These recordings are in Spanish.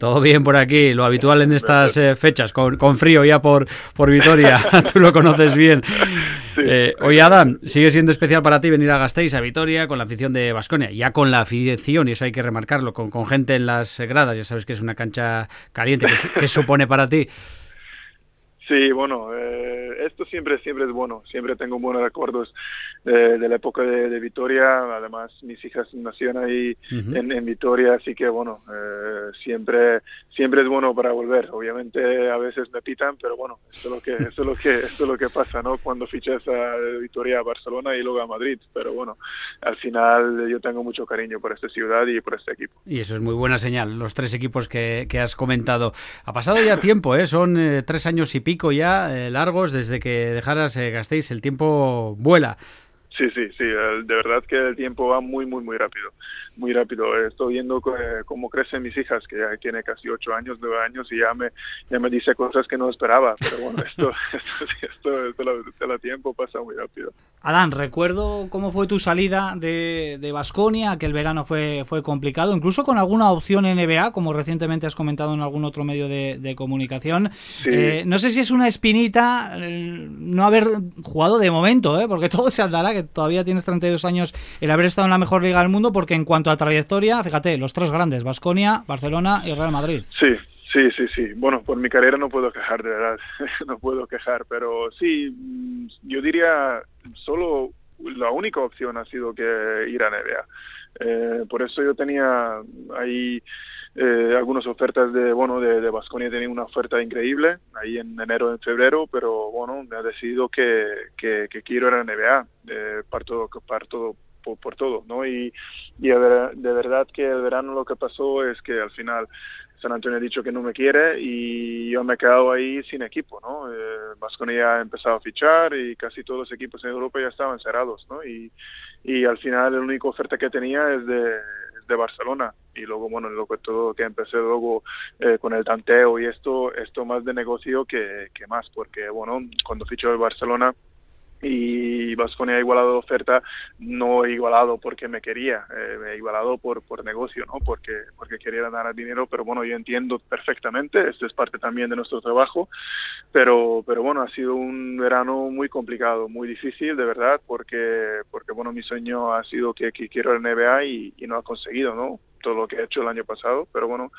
Todo bien por aquí, lo habitual en estas eh, fechas, con, frío ya por, por Vitoria, tú lo conoces bien. Eh, oye, Adam, sigue siendo especial para ti venir a Gasteiz, a Vitoria, con la afición de Basconia, ya con la afición, y eso hay que remarcarlo, con, con gente en las gradas, ya sabes que es una cancha caliente, ¿qué, supone para ti? Sí, bueno, eh, esto siempre siempre es bueno. Siempre tengo buenos recuerdos de, la época de, Vitoria. Además, mis hijas nacieron ahí en, en, Vitoria, así que bueno, eh, siempre siempre es bueno para volver. Obviamente a veces me pitan, pero bueno, esto es lo que esto es lo que esto es lo que pasa, ¿no? Cuando fichas a Vitoria a Barcelona y luego a Madrid. Pero bueno, al final yo tengo mucho cariño por esta ciudad y por este equipo. Y eso es muy buena señal. Los tres equipos que, que has comentado. Ha pasado ya tiempo, ¿eh? Son eh, tres años y pico ya eh, largos desde que dejaras eh, gastéis, el tiempo vuela. Sí, sí, sí, de verdad que el tiempo va muy, muy, muy rápido muy rápido. Estoy viendo eh, cómo crecen mis hijas, que ya tiene casi ocho años, nueve años, y ya me, ya me dice cosas que no esperaba. Pero bueno, esto, esto, esto, tiempo pasa muy rápido. Adán, recuerdo cómo fue tu salida de, de Basconia, que el verano fue, fue complicado, incluso con alguna opción NBA, como recientemente has comentado en algún otro medio de, comunicación. Eh, no sé si es una espinita no haber jugado de momento, ¿eh? porque todo se hablará que todavía tienes 32 años el haber estado en la mejor liga del mundo, porque en cuanto trayectoria, fíjate, los tres grandes, Vasconia, Barcelona y Real Madrid. Sí, sí, sí, sí. Bueno, por mi carrera no puedo quejar, de verdad, no puedo quejar, pero sí, mm, yo diría, solo la única opción ha sido que ir a NBA. Eh, por eso yo tenía ahí eh, algunas ofertas de, bueno, de, de Basconia tenía una oferta increíble ahí en enero, en febrero, pero bueno, me ha decidido que, que, quiero ir a NBA, eh, parto, parto por, todo, ¿no? Y, y de, verdad que el verano lo que pasó es que al final San Antonio ha dicho que no me quiere y yo me he quedado ahí sin equipo, ¿no? Eh, ha empezado a fichar y casi todos los equipos en Europa ya estaban cerrados, ¿no? Y, al final la única oferta que tenía es de, de Barcelona y luego bueno lo que todo que empecé luego eh, con el tanteo y esto esto más de negocio que, que más porque bueno cuando fichó el Barcelona y Vasconia ha igualado la oferta, no he igualado porque me quería, eh, he igualado por, por negocio, ¿no? Porque, porque quería ganar dinero, pero bueno, yo entiendo perfectamente, esto es parte también de nuestro trabajo, pero, pero bueno, ha sido un verano muy complicado, muy difícil, de verdad, porque, porque bueno, mi sueño ha sido que, que quiero el NBA y, y no ha conseguido, ¿no? Todo lo que he hecho el año pasado, pero bueno,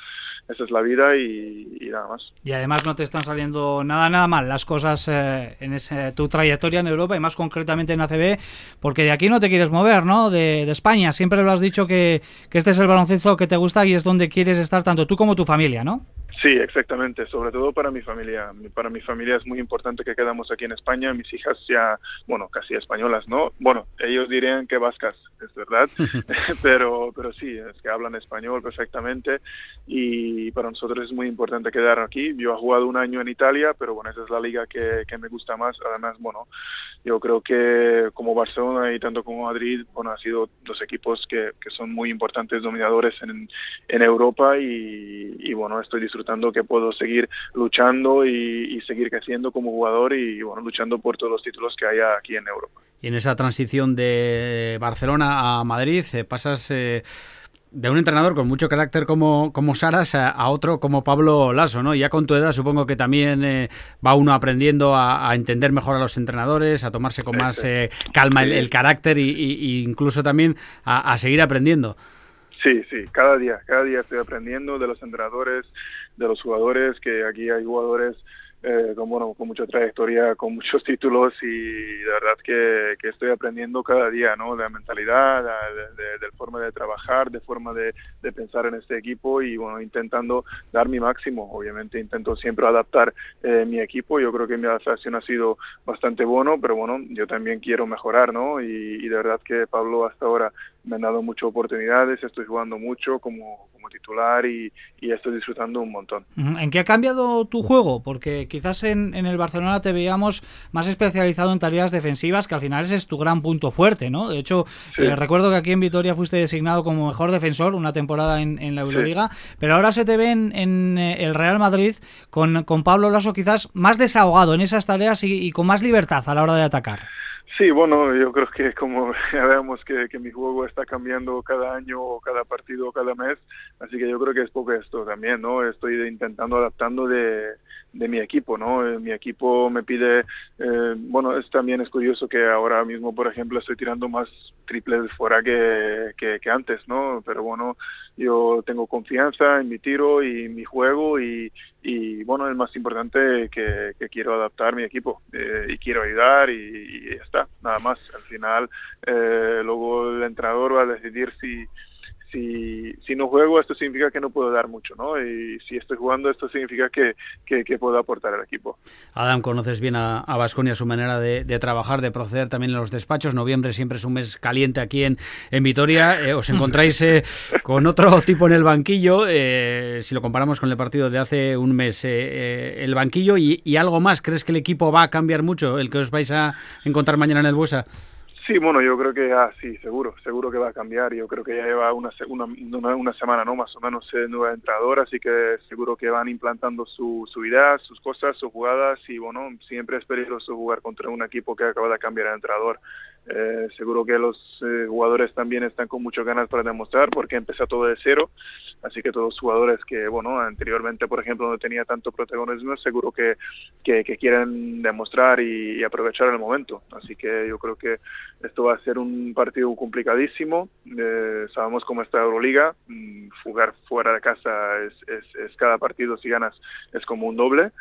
esa es la vida y, nada más. Y además no te están saliendo nada, nada mal las cosas eh, en ese, tu trayectoria en Europa y más concretamente en ACB, porque de aquí no te quieres mover, ¿no? De, España, siempre lo has dicho que, que este es el baloncesto que te gusta y es donde quieres estar tanto tú como tu familia, ¿no? Sí, exactamente, sobre todo para mi familia. Para mi familia es muy importante que quedamos aquí en España. Mis hijas ya, bueno, casi españolas, ¿no? Bueno, ellos dirían que vascas, es verdad, pero, pero sí, es que hablan español perfectamente y para nosotros es muy importante quedar aquí. Yo he jugado un año en Italia, pero bueno, esa es la liga que, que me gusta más. Además, bueno, yo creo que como Barcelona y tanto como Madrid, bueno, han sido dos equipos que, que son muy importantes dominadores en, en Europa y, y bueno, estoy disfrutando que puedo seguir luchando y, seguir creciendo como jugador y bueno, luchando por todos los títulos que haya aquí en Europa. Y en esa transición de Barcelona a Madrid eh, pasas... Eh, de un entrenador con mucho carácter como, como Saras a, otro como Pablo Lasso, ¿no? Ya con tu edad supongo que también eh, va uno aprendiendo a, entender mejor a los entrenadores, a tomarse con más calma el, carácter y, incluso también a, seguir aprendiendo. Sí, sí, cada día, cada día estoy aprendiendo de los entrenadores, de los jugadores, que aquí hay jugadores eh, con, bueno, con mucha trayectoria, con muchos títulos y de verdad que, estoy aprendiendo cada día, ¿no? De la mentalidad, de, de, forma de trabajar, de forma de, de, pensar en este equipo y, bueno, intentando dar mi máximo. Obviamente intento siempre adaptar eh, mi equipo. Yo creo que mi adaptación ha sido bastante bueno, pero bueno, yo también quiero mejorar, ¿no? Y, y de verdad que Pablo hasta ahora me han dado muchas oportunidades, estoy jugando mucho como titular y, y, estoy disfrutando un montón. ¿En qué ha cambiado tu juego? Porque quizás en, en, el Barcelona te veíamos más especializado en tareas defensivas, que al final ese es tu gran punto fuerte, ¿no? De hecho, eh, recuerdo que aquí en Vitoria fuiste designado como mejor defensor una temporada en, en la Euroliga, pero ahora se te ve en, en, eh, el Real Madrid con, con Pablo Lasso quizás más desahogado en esas tareas y, y con más libertad a la hora de atacar. Sí, bueno, yo creo que como ya vemos que, que, mi juego está cambiando cada año o cada partido o cada mes, así que yo creo que es poco esto también, ¿no? Estoy intentando adaptando de, de mi equipo, ¿no? Eh, mi equipo me pide, eh, bueno, es, también es curioso que ahora mismo, por ejemplo, estoy tirando más triples fuera que, que, antes, ¿no? Pero bueno, yo tengo confianza en mi tiro y mi juego y, y bueno, es más importante que, que quiero adaptar mi equipo eh, y quiero ayudar y, y, ya está, nada más. Al final, eh, luego el entrenador va a decidir si si, si no juego, esto significa que no puedo dar mucho, ¿no? Y si estoy jugando, esto significa que, que, puedo aportar al equipo. Adam, conoces bien a Vasconia, su manera de, trabajar, de proceder también en los despachos. Noviembre siempre es un mes caliente aquí en, en Vitoria. Eh, os encontráis eh, con otro tipo en el banquillo, eh, si lo comparamos con el partido de hace un mes. el banquillo y, y algo más, ¿crees que el equipo va a cambiar mucho, el que os vais a encontrar mañana en el Buesa? Sí, bueno, yo creo que ya, sí, seguro, seguro que va a cambiar. Yo creo que ya lleva una, una, una semana, ¿no? Más o menos, eh, nueva entrenadora, así que seguro que van implantando su, su idea, sus cosas, sus jugadas y, bueno, siempre es peligroso jugar contra un equipo que acaba de cambiar de entrenador. Eh, seguro que los eh, jugadores también están con muchas ganas para demostrar porque empezó todo de cero, así que todos jugadores que, bueno, anteriormente, por ejemplo, no tenía tanto protagonismo, seguro que, que, quieren demostrar y, aprovechar el momento. Así que yo creo que esto va a ser un partido complicadísimo. Eh, sabemos cómo está Euroliga, mm, jugar fuera de casa es, es, es cada partido, si ganas, es como un doble.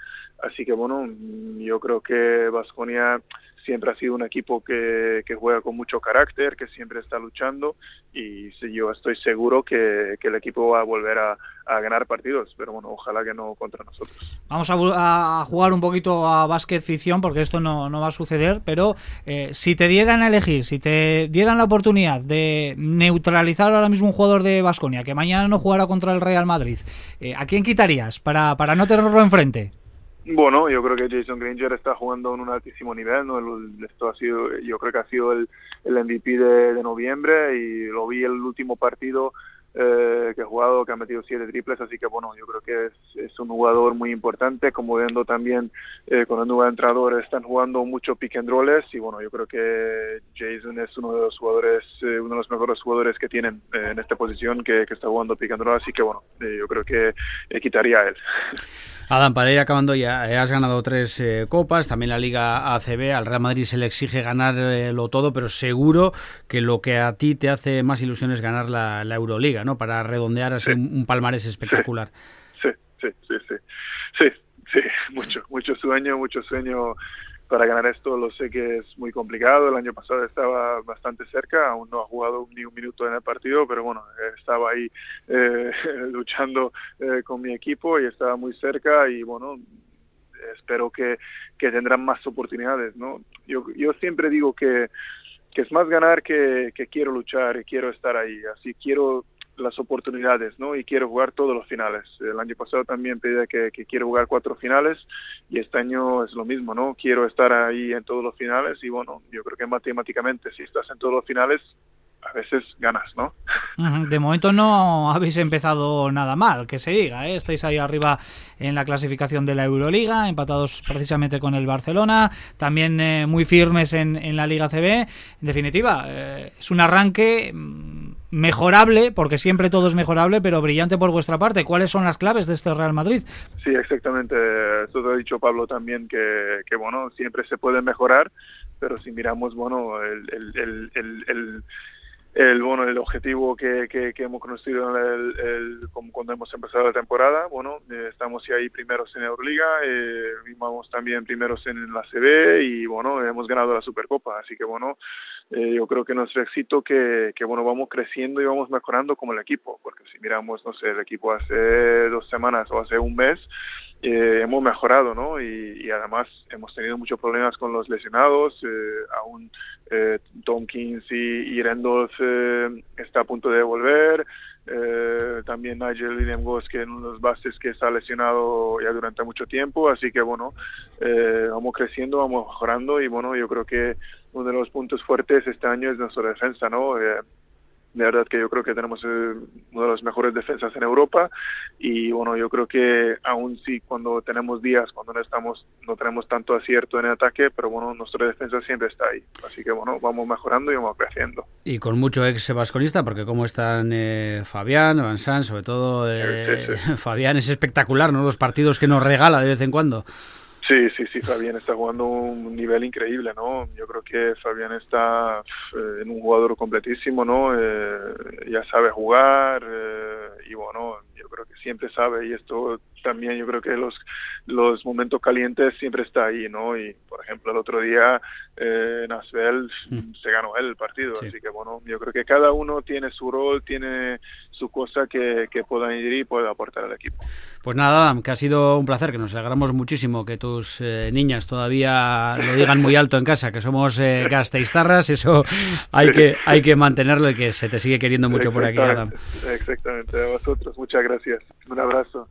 Así que, bueno, mm, yo creo que Vasconia siempre ha sido un equipo que, juega con mucho carácter, que siempre está luchando y yo estoy seguro que, que el equipo va a volver a, ganar partidos, pero bueno, ojalá que no contra nosotros. Vamos a, a jugar un poquito a básquet ficción porque esto no, va a suceder, pero eh, si te dieran a elegir, si te dieran la oportunidad de neutralizar ahora mismo un jugador de Basconia que mañana no jugara contra el Real Madrid, eh, ¿a quién quitarías para, para no tenerlo enfrente? Bueno, yo creo que Jason Granger está jugando en un altísimo nivel, ¿no? esto ha sido, yo creo que ha sido el, el MVP de, de noviembre y lo vi el último partido eh, que ha jugado, que ha metido siete triples, así que bueno, yo creo que es, es un jugador muy importante, como viendo también eh, con el nuevo entrenador están jugando mucho pick and rolls y bueno, yo creo que Jason es uno de los jugadores, eh, uno de los mejores jugadores que tienen en esta posición que, que, está jugando pick and roll, así que bueno, yo creo que quitaría a él. Adam, para ir acabando ya, has ganado tres copas, también la Liga ACB, al Real Madrid se le exige ganarlo todo, pero seguro que lo que a ti te hace más ilusión es ganar la, la Euroliga. ¿No? Para redondear así un, palmarés espectacular. Sí, sí, sí, sí, sí, sí, mucho, mucho sueño, mucho sueño para ganar esto. Lo sé que es muy complicado. El año pasado estaba bastante cerca, aún no ha jugado ni un minuto en el partido, pero bueno, estaba ahí eh, luchando eh, con mi equipo y estaba muy cerca y bueno, espero que, que tendrán más oportunidades, ¿no? Yo, yo siempre digo que, que es más ganar que, que quiero luchar y quiero estar ahí. Así quiero las oportunidades, ¿no? Y quiero jugar todos los finales. El año pasado también pedí que, que, quiero jugar cuatro finales y este año es lo mismo, ¿no? Quiero estar ahí en todos los finales y bueno, yo creo que matemáticamente si estás en todos los finales a veces ganas, ¿no? De momento no habéis empezado nada mal, que se diga, ¿eh? estáis ahí arriba en la clasificación de la Euroliga, empatados precisamente con el Barcelona, también eh, muy firmes en, la Liga CB. En definitiva, eh, es un arranque mm, mejorable, porque siempre todo es mejorable, pero brillante por vuestra parte. ¿Cuáles son las claves de este Real Madrid? Sí, exactamente. Eso te ha dicho Pablo también, que, bueno, siempre se puede mejorar, pero si miramos, bueno, el, el, el el bueno el objetivo que, que, hemos conocido el, el, cuando hemos empezado la temporada bueno eh, estamos ahí primeros en Euroliga eh, vimos también primeros en la CB y bueno hemos ganado la Supercopa así que bueno eh, yo creo que nuestro éxito que, que bueno vamos creciendo y vamos mejorando como el equipo porque si miramos no sé el equipo hace dos semanas o hace un mes eh, hemos mejorado, ¿no? Y, además hemos tenido muchos problemas con los lesionados. Eh, aún eh, Tompkins y, y Randolph eh, está a punto de volver. Eh, también Nigel William Goss, que es uno de los bases que está lesionado ya durante mucho tiempo. Así que, bueno, eh, vamos creciendo, vamos mejorando. Y, bueno, yo creo que uno de los puntos fuertes este año es nuestra defensa, ¿no? De verdad que yo creo que tenemos eh, una de las mejores defensas en Europa y bueno, yo creo que aún sí cuando tenemos días, cuando no estamos, no tenemos tanto acierto en el ataque, pero bueno, nuestra defensa siempre está ahí. Así que bueno, vamos mejorando y vamos creciendo. Y con mucho ex vasconista, porque como están eh, Fabián, Vincent, sobre todo eh, Fabián es espectacular, ¿no? Los partidos que nos regala de vez en cuando. Sí, sí, sí, Fabián está jugando un nivel increíble, ¿no? Yo creo que Fabián está eh, en un jugador completísimo, ¿no? Eh, ya sabe jugar eh, y bueno, yo creo que siempre sabe y esto también yo creo que los los momentos calientes siempre está ahí, ¿no? Y por ejemplo el otro día eh, en Asbel mm. se ganó él el partido, así que bueno, yo creo que cada uno tiene su rol, tiene su cosa que, que pueda ir y pueda aportar al equipo. Pues nada, Adam, que ha sido un placer, que nos alegramos muchísimo que tus eh, niñas todavía lo digan muy alto en casa, que somos eh, gasteiztarras, eso hay que hay que mantenerlo y que se te sigue queriendo mucho por aquí, Adam. Exactamente, a vosotros, muchas gracias. Un abrazo.